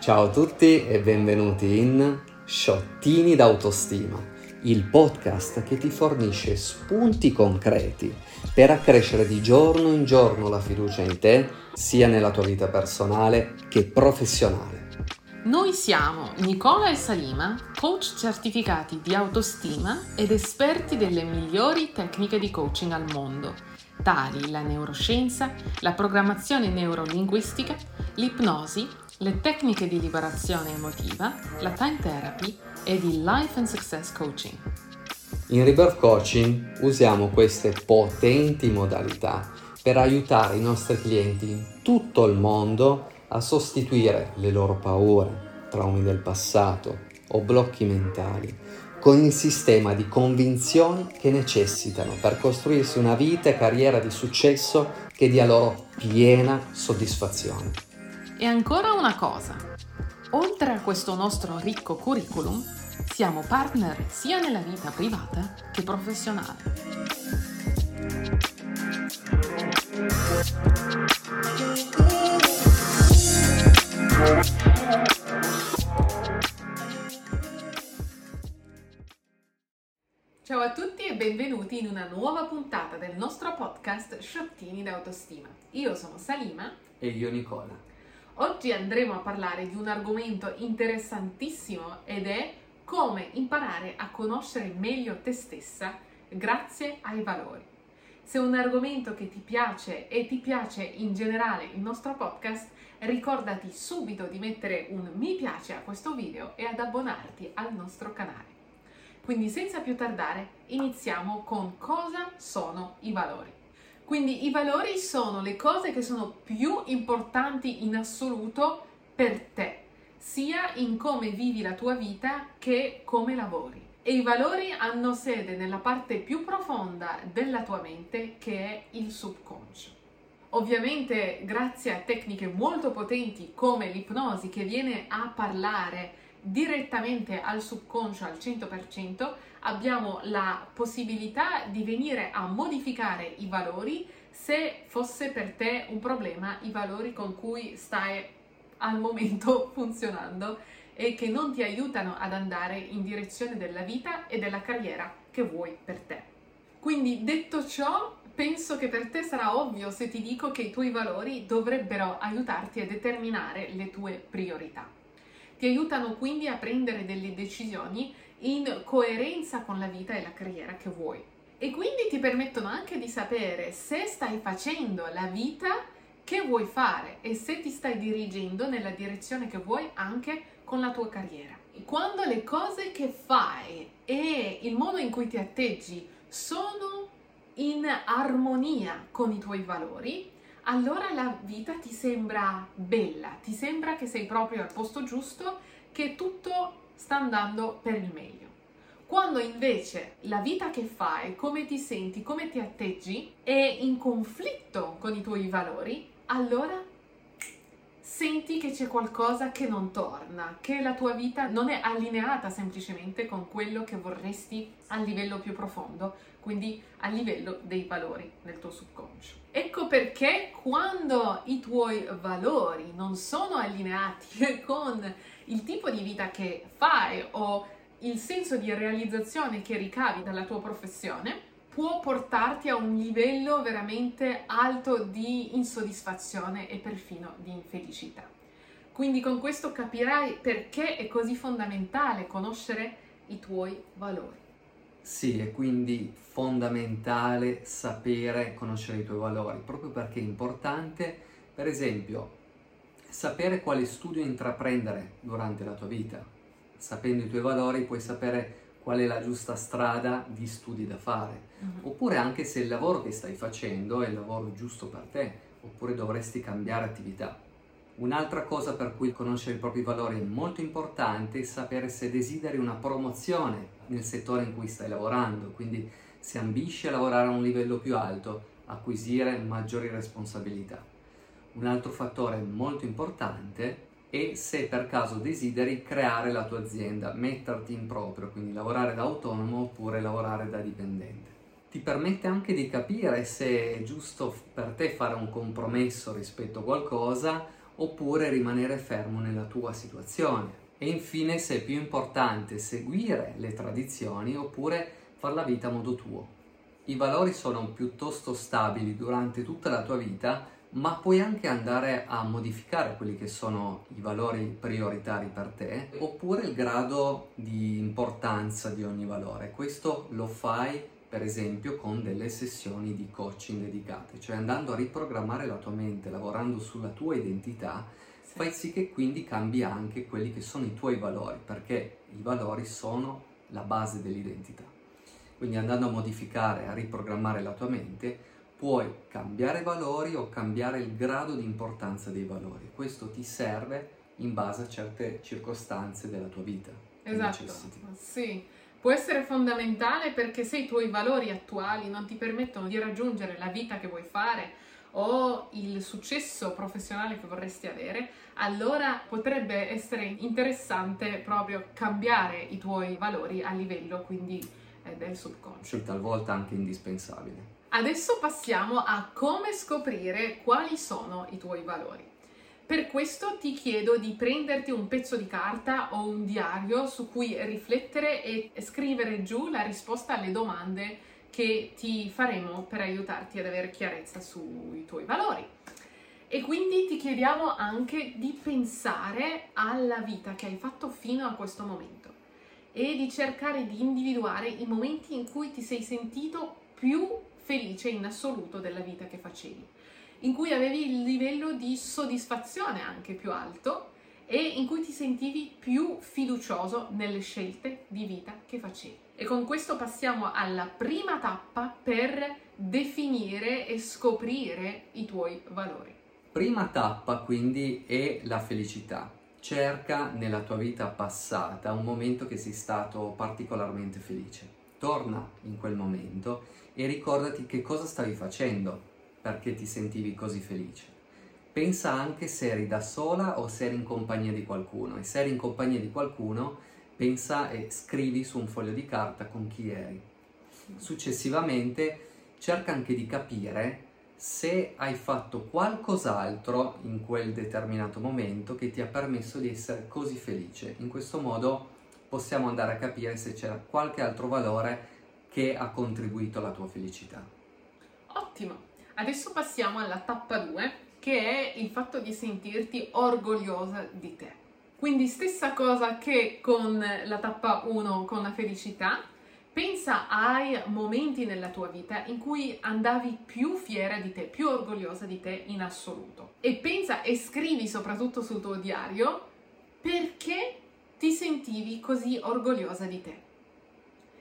Ciao a tutti e benvenuti in Sciottini d'autostima, il podcast che ti fornisce spunti concreti per accrescere di giorno in giorno la fiducia in te, sia nella tua vita personale che professionale. Noi siamo Nicola e Salima, coach certificati di autostima ed esperti delle migliori tecniche di coaching al mondo, tali la neuroscienza, la programmazione neurolinguistica, l'ipnosi, le tecniche di liberazione emotiva, la time therapy ed il life and success coaching. In Rebirth Coaching usiamo queste potenti modalità per aiutare i nostri clienti in tutto il mondo a sostituire le loro paure, traumi del passato o blocchi mentali con il sistema di convinzioni che necessitano per costruirsi una vita e carriera di successo che dia loro piena soddisfazione. E ancora una cosa, oltre a questo nostro ricco curriculum, siamo partner sia nella vita privata che professionale. Ciao a tutti e benvenuti in una nuova puntata del nostro podcast Sciottini d'autostima. Io sono Salima e io Nicola. Oggi andremo a parlare di un argomento interessantissimo ed è come imparare a conoscere meglio te stessa grazie ai valori. Se è un argomento che ti piace e ti piace in generale il nostro podcast, ricordati subito di mettere un mi piace a questo video e ad abbonarti al nostro canale. Quindi senza più tardare iniziamo con cosa sono i valori. Quindi i valori sono le cose che sono più importanti in assoluto per te, sia in come vivi la tua vita che come lavori. E i valori hanno sede nella parte più profonda della tua mente che è il subconscio. Ovviamente grazie a tecniche molto potenti come l'ipnosi che viene a parlare direttamente al subconscio al 100%, abbiamo la possibilità di venire a modificare i valori se fosse per te un problema i valori con cui stai al momento funzionando e che non ti aiutano ad andare in direzione della vita e della carriera che vuoi per te. Quindi detto ciò, penso che per te sarà ovvio se ti dico che i tuoi valori dovrebbero aiutarti a determinare le tue priorità. Ti aiutano quindi a prendere delle decisioni in coerenza con la vita e la carriera che vuoi. E quindi ti permettono anche di sapere se stai facendo la vita che vuoi fare e se ti stai dirigendo nella direzione che vuoi anche con la tua carriera. Quando le cose che fai e il modo in cui ti atteggi sono in armonia con i tuoi valori, allora la vita ti sembra bella, ti sembra che sei proprio al posto giusto, che tutto sta andando per il meglio. Quando invece la vita che fai, come ti senti, come ti atteggi è in conflitto con i tuoi valori, allora senti che c'è qualcosa che non torna, che la tua vita non è allineata semplicemente con quello che vorresti a livello più profondo, quindi a livello dei valori nel tuo subconscio. Ecco perché quando i tuoi valori non sono allineati con il tipo di vita che fai o il senso di realizzazione che ricavi dalla tua professione, può portarti a un livello veramente alto di insoddisfazione e perfino di infelicità. Quindi con questo capirai perché è così fondamentale conoscere i tuoi valori. Sì, è quindi fondamentale sapere conoscere i tuoi valori, proprio perché è importante, per esempio, sapere quale studio intraprendere durante la tua vita. Sapendo i tuoi valori puoi sapere qual è la giusta strada di studi da fare, mm-hmm. oppure anche se il lavoro che stai facendo è il lavoro giusto per te, oppure dovresti cambiare attività. Un'altra cosa per cui conoscere i propri valori è molto importante è sapere se desideri una promozione nel settore in cui stai lavorando, quindi se ambisci a lavorare a un livello più alto, acquisire maggiori responsabilità. Un altro fattore molto importante e se per caso desideri creare la tua azienda, metterti in proprio, quindi lavorare da autonomo oppure lavorare da dipendente. Ti permette anche di capire se è giusto per te fare un compromesso rispetto a qualcosa oppure rimanere fermo nella tua situazione. E infine se è più importante seguire le tradizioni oppure fare la vita a modo tuo. I valori sono piuttosto stabili durante tutta la tua vita ma puoi anche andare a modificare quelli che sono i valori prioritari per te oppure il grado di importanza di ogni valore. Questo lo fai per esempio con delle sessioni di coaching dedicate, cioè andando a riprogrammare la tua mente, lavorando sulla tua identità, sì. fai sì che quindi cambi anche quelli che sono i tuoi valori, perché i valori sono la base dell'identità. Quindi andando a modificare, a riprogrammare la tua mente, puoi cambiare valori o cambiare il grado di importanza dei valori. Questo ti serve in base a certe circostanze della tua vita. Esatto, sì. Può essere fondamentale perché se i tuoi valori attuali non ti permettono di raggiungere la vita che vuoi fare o il successo professionale che vorresti avere, allora potrebbe essere interessante proprio cambiare i tuoi valori a livello quindi eh, del subconscio. Sì, talvolta anche indispensabile. Adesso passiamo a come scoprire quali sono i tuoi valori. Per questo ti chiedo di prenderti un pezzo di carta o un diario su cui riflettere e scrivere giù la risposta alle domande che ti faremo per aiutarti ad avere chiarezza sui tuoi valori. E quindi ti chiediamo anche di pensare alla vita che hai fatto fino a questo momento e di cercare di individuare i momenti in cui ti sei sentito più felice in assoluto della vita che facevi, in cui avevi il livello di soddisfazione anche più alto e in cui ti sentivi più fiducioso nelle scelte di vita che facevi. E con questo passiamo alla prima tappa per definire e scoprire i tuoi valori. Prima tappa quindi è la felicità. Cerca nella tua vita passata un momento che sei stato particolarmente felice. Torna in quel momento e ricordati che cosa stavi facendo perché ti sentivi così felice. Pensa anche se eri da sola o se eri in compagnia di qualcuno e se eri in compagnia di qualcuno pensa e scrivi su un foglio di carta con chi eri. Successivamente cerca anche di capire se hai fatto qualcos'altro in quel determinato momento che ti ha permesso di essere così felice. In questo modo possiamo andare a capire se c'era qualche altro valore che ha contribuito alla tua felicità. Ottimo, adesso passiamo alla tappa 2 che è il fatto di sentirti orgogliosa di te. Quindi stessa cosa che con la tappa 1 con la felicità, pensa ai momenti nella tua vita in cui andavi più fiera di te, più orgogliosa di te in assoluto. E pensa e scrivi soprattutto sul tuo diario perché ti sentivi così orgogliosa di te.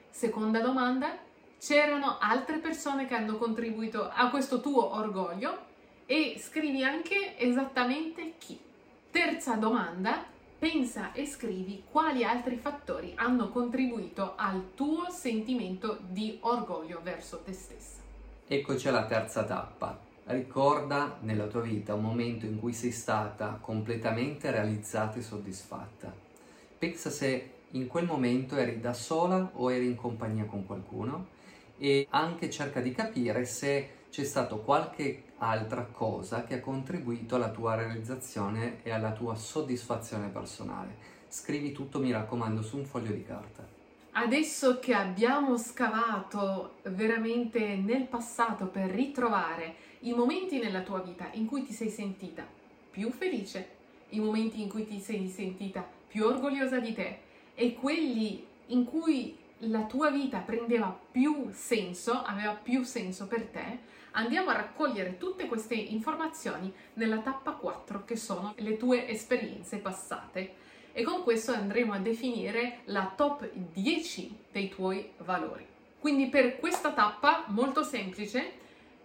Seconda domanda, c'erano altre persone che hanno contribuito a questo tuo orgoglio e scrivi anche esattamente chi. Terza domanda, pensa e scrivi quali altri fattori hanno contribuito al tuo sentimento di orgoglio verso te stessa. Eccoci alla terza tappa. Ricorda nella tua vita un momento in cui sei stata completamente realizzata e soddisfatta. Pensa se in quel momento eri da sola o eri in compagnia con qualcuno e anche cerca di capire se c'è stata qualche altra cosa che ha contribuito alla tua realizzazione e alla tua soddisfazione personale. Scrivi tutto, mi raccomando, su un foglio di carta. Adesso che abbiamo scavato veramente nel passato per ritrovare i momenti nella tua vita in cui ti sei sentita più felice, i momenti in cui ti sei sentita più orgogliosa di te, e quelli in cui la tua vita prendeva più senso, aveva più senso per te, andiamo a raccogliere tutte queste informazioni nella tappa 4 che sono le tue esperienze passate e con questo andremo a definire la top 10 dei tuoi valori. Quindi per questa tappa molto semplice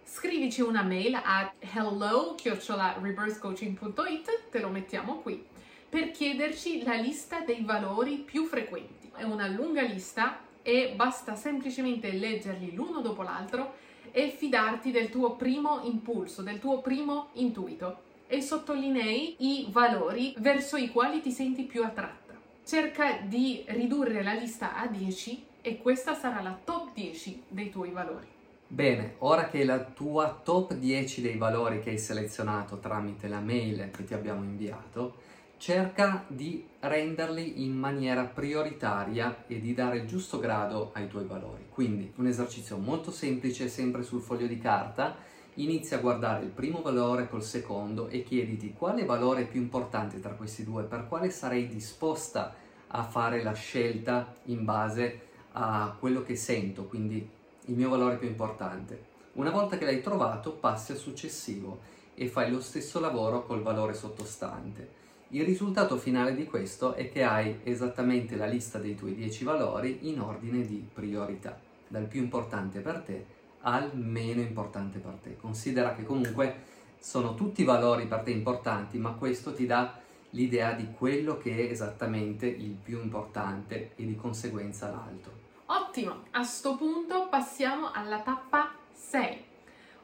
scrivici una mail a hello-reversecoaching.it, te lo mettiamo qui per chiederci la lista dei valori più frequenti. È una lunga lista e basta semplicemente leggerli l'uno dopo l'altro e fidarti del tuo primo impulso, del tuo primo intuito. e sottolinei i valori verso i quali ti senti più attratta. Cerca di ridurre la lista a 10 e questa sarà la top 10 dei tuoi valori. Bene, ora che la tua top 10 dei valori che hai selezionato tramite la mail che ti abbiamo inviato, cerca di renderli in maniera prioritaria e di dare il giusto grado ai tuoi valori. Quindi un esercizio molto semplice, sempre sul foglio di carta, inizia a guardare il primo valore col secondo e chiediti quale valore è più importante tra questi due, per quale sarei disposta a fare la scelta in base a quello che sento, quindi il mio valore più importante. Una volta che l'hai trovato, passi al successivo e fai lo stesso lavoro col valore sottostante. Il risultato finale di questo è che hai esattamente la lista dei tuoi 10 valori in ordine di priorità, dal più importante per te al meno importante per te. Considera che comunque sono tutti valori per te importanti, ma questo ti dà l'idea di quello che è esattamente il più importante e di conseguenza l'altro. Ottimo, a sto punto passiamo alla tappa 6.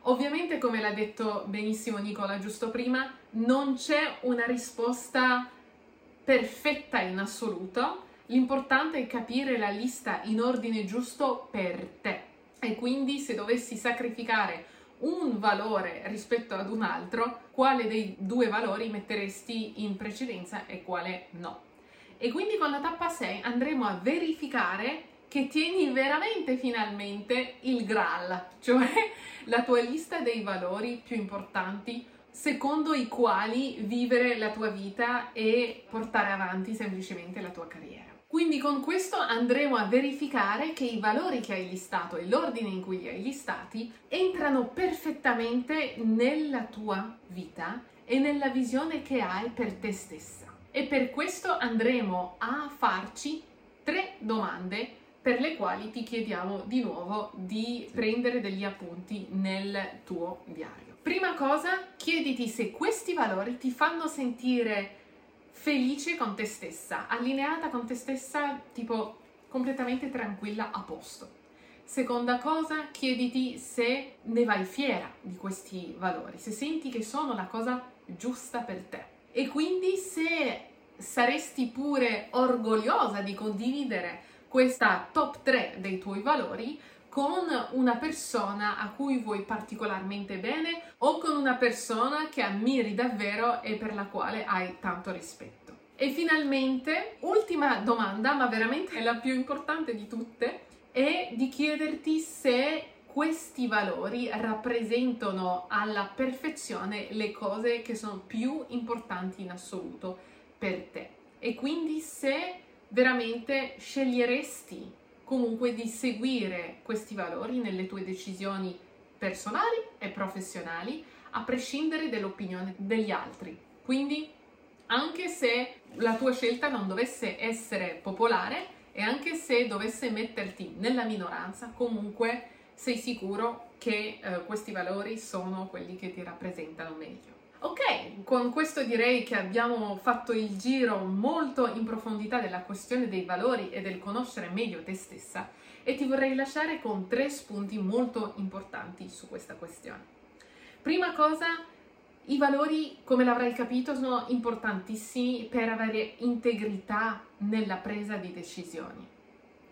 Ovviamente, come l'ha detto benissimo Nicola giusto prima, non c'è una risposta perfetta in assoluto. L'importante è capire la lista in ordine giusto per te. E quindi se dovessi sacrificare un valore rispetto ad un altro, quale dei due valori metteresti in precedenza e quale no? E quindi con la tappa 6 andremo a verificare che tieni veramente finalmente il Graal, cioè la tua lista dei valori più importanti secondo i quali vivere la tua vita e portare avanti semplicemente la tua carriera. Quindi con questo andremo a verificare che i valori che hai listato e l'ordine in cui li hai listati entrano perfettamente nella tua vita e nella visione che hai per te stessa. E per questo andremo a farci tre domande per le quali ti chiediamo di nuovo di prendere degli appunti nel tuo diario. Prima cosa, chiediti se questi valori ti fanno sentire felice con te stessa, allineata con te stessa, tipo completamente tranquilla, a posto. Seconda cosa, chiediti se ne vai fiera di questi valori, se senti che sono la cosa giusta per te. E quindi se saresti pure orgogliosa di condividere questa top 3 dei tuoi valori con una persona a cui vuoi particolarmente bene o con una persona che ammiri davvero e per la quale hai tanto rispetto. E finalmente, ultima domanda, ma veramente la più importante di tutte, è di chiederti se questi valori rappresentano alla perfezione le cose che sono più importanti in assoluto per te. E quindi se veramente sceglieresti comunque di seguire questi valori nelle tue decisioni personali e professionali, a prescindere dall'opinione degli altri. Quindi, anche se la tua scelta non dovesse essere popolare e anche se dovesse metterti nella minoranza, comunque sei sicuro che eh, questi valori sono quelli che ti rappresentano meglio. Ok, con questo direi che abbiamo fatto il giro molto in profondità della questione dei valori e del conoscere meglio te stessa e ti vorrei lasciare con tre spunti molto importanti su questa questione. Prima cosa, i valori, come l'avrai capito, sono importantissimi per avere integrità nella presa di decisioni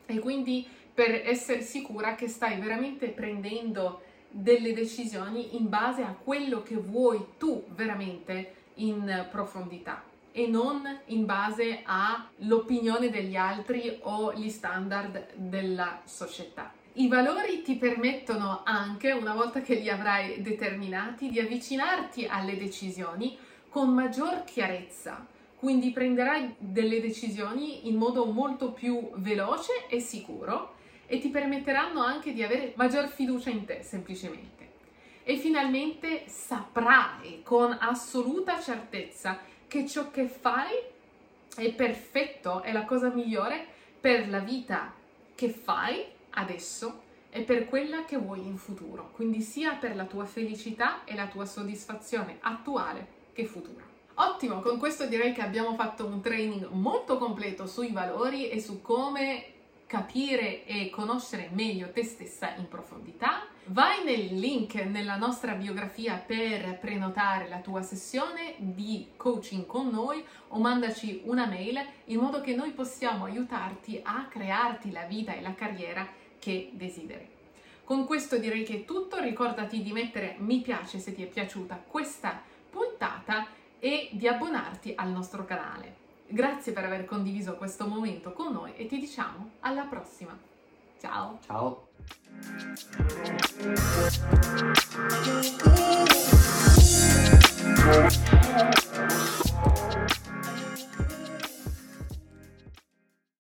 e quindi per essere sicura che stai veramente prendendo delle decisioni in base a quello che vuoi tu veramente in profondità e non in base all'opinione degli altri o gli standard della società. I valori ti permettono anche, una volta che li avrai determinati, di avvicinarti alle decisioni con maggior chiarezza. Quindi prenderai delle decisioni in modo molto più veloce e sicuro e ti permetteranno anche di avere maggior fiducia in te semplicemente. E finalmente saprai con assoluta certezza che ciò che fai è perfetto, è la cosa migliore per la vita che fai adesso e per quella che vuoi in futuro, quindi sia per la tua felicità e la tua soddisfazione attuale che futura. Ottimo, con questo direi che abbiamo fatto un training molto completo sui valori e su come capire e conoscere meglio te stessa in profondità. Vai nel link nella nostra biografia per prenotare la tua sessione di coaching con noi o mandaci una mail in modo che noi possiamo aiutarti a crearti la vita e la carriera che desideri. Con questo direi che è tutto, ricordati di mettere mi piace se ti è piaciuta questa puntata e di abbonarti al nostro canale. Grazie per aver condiviso questo momento con noi e ti diciamo alla prossima. Ciao! Ciao!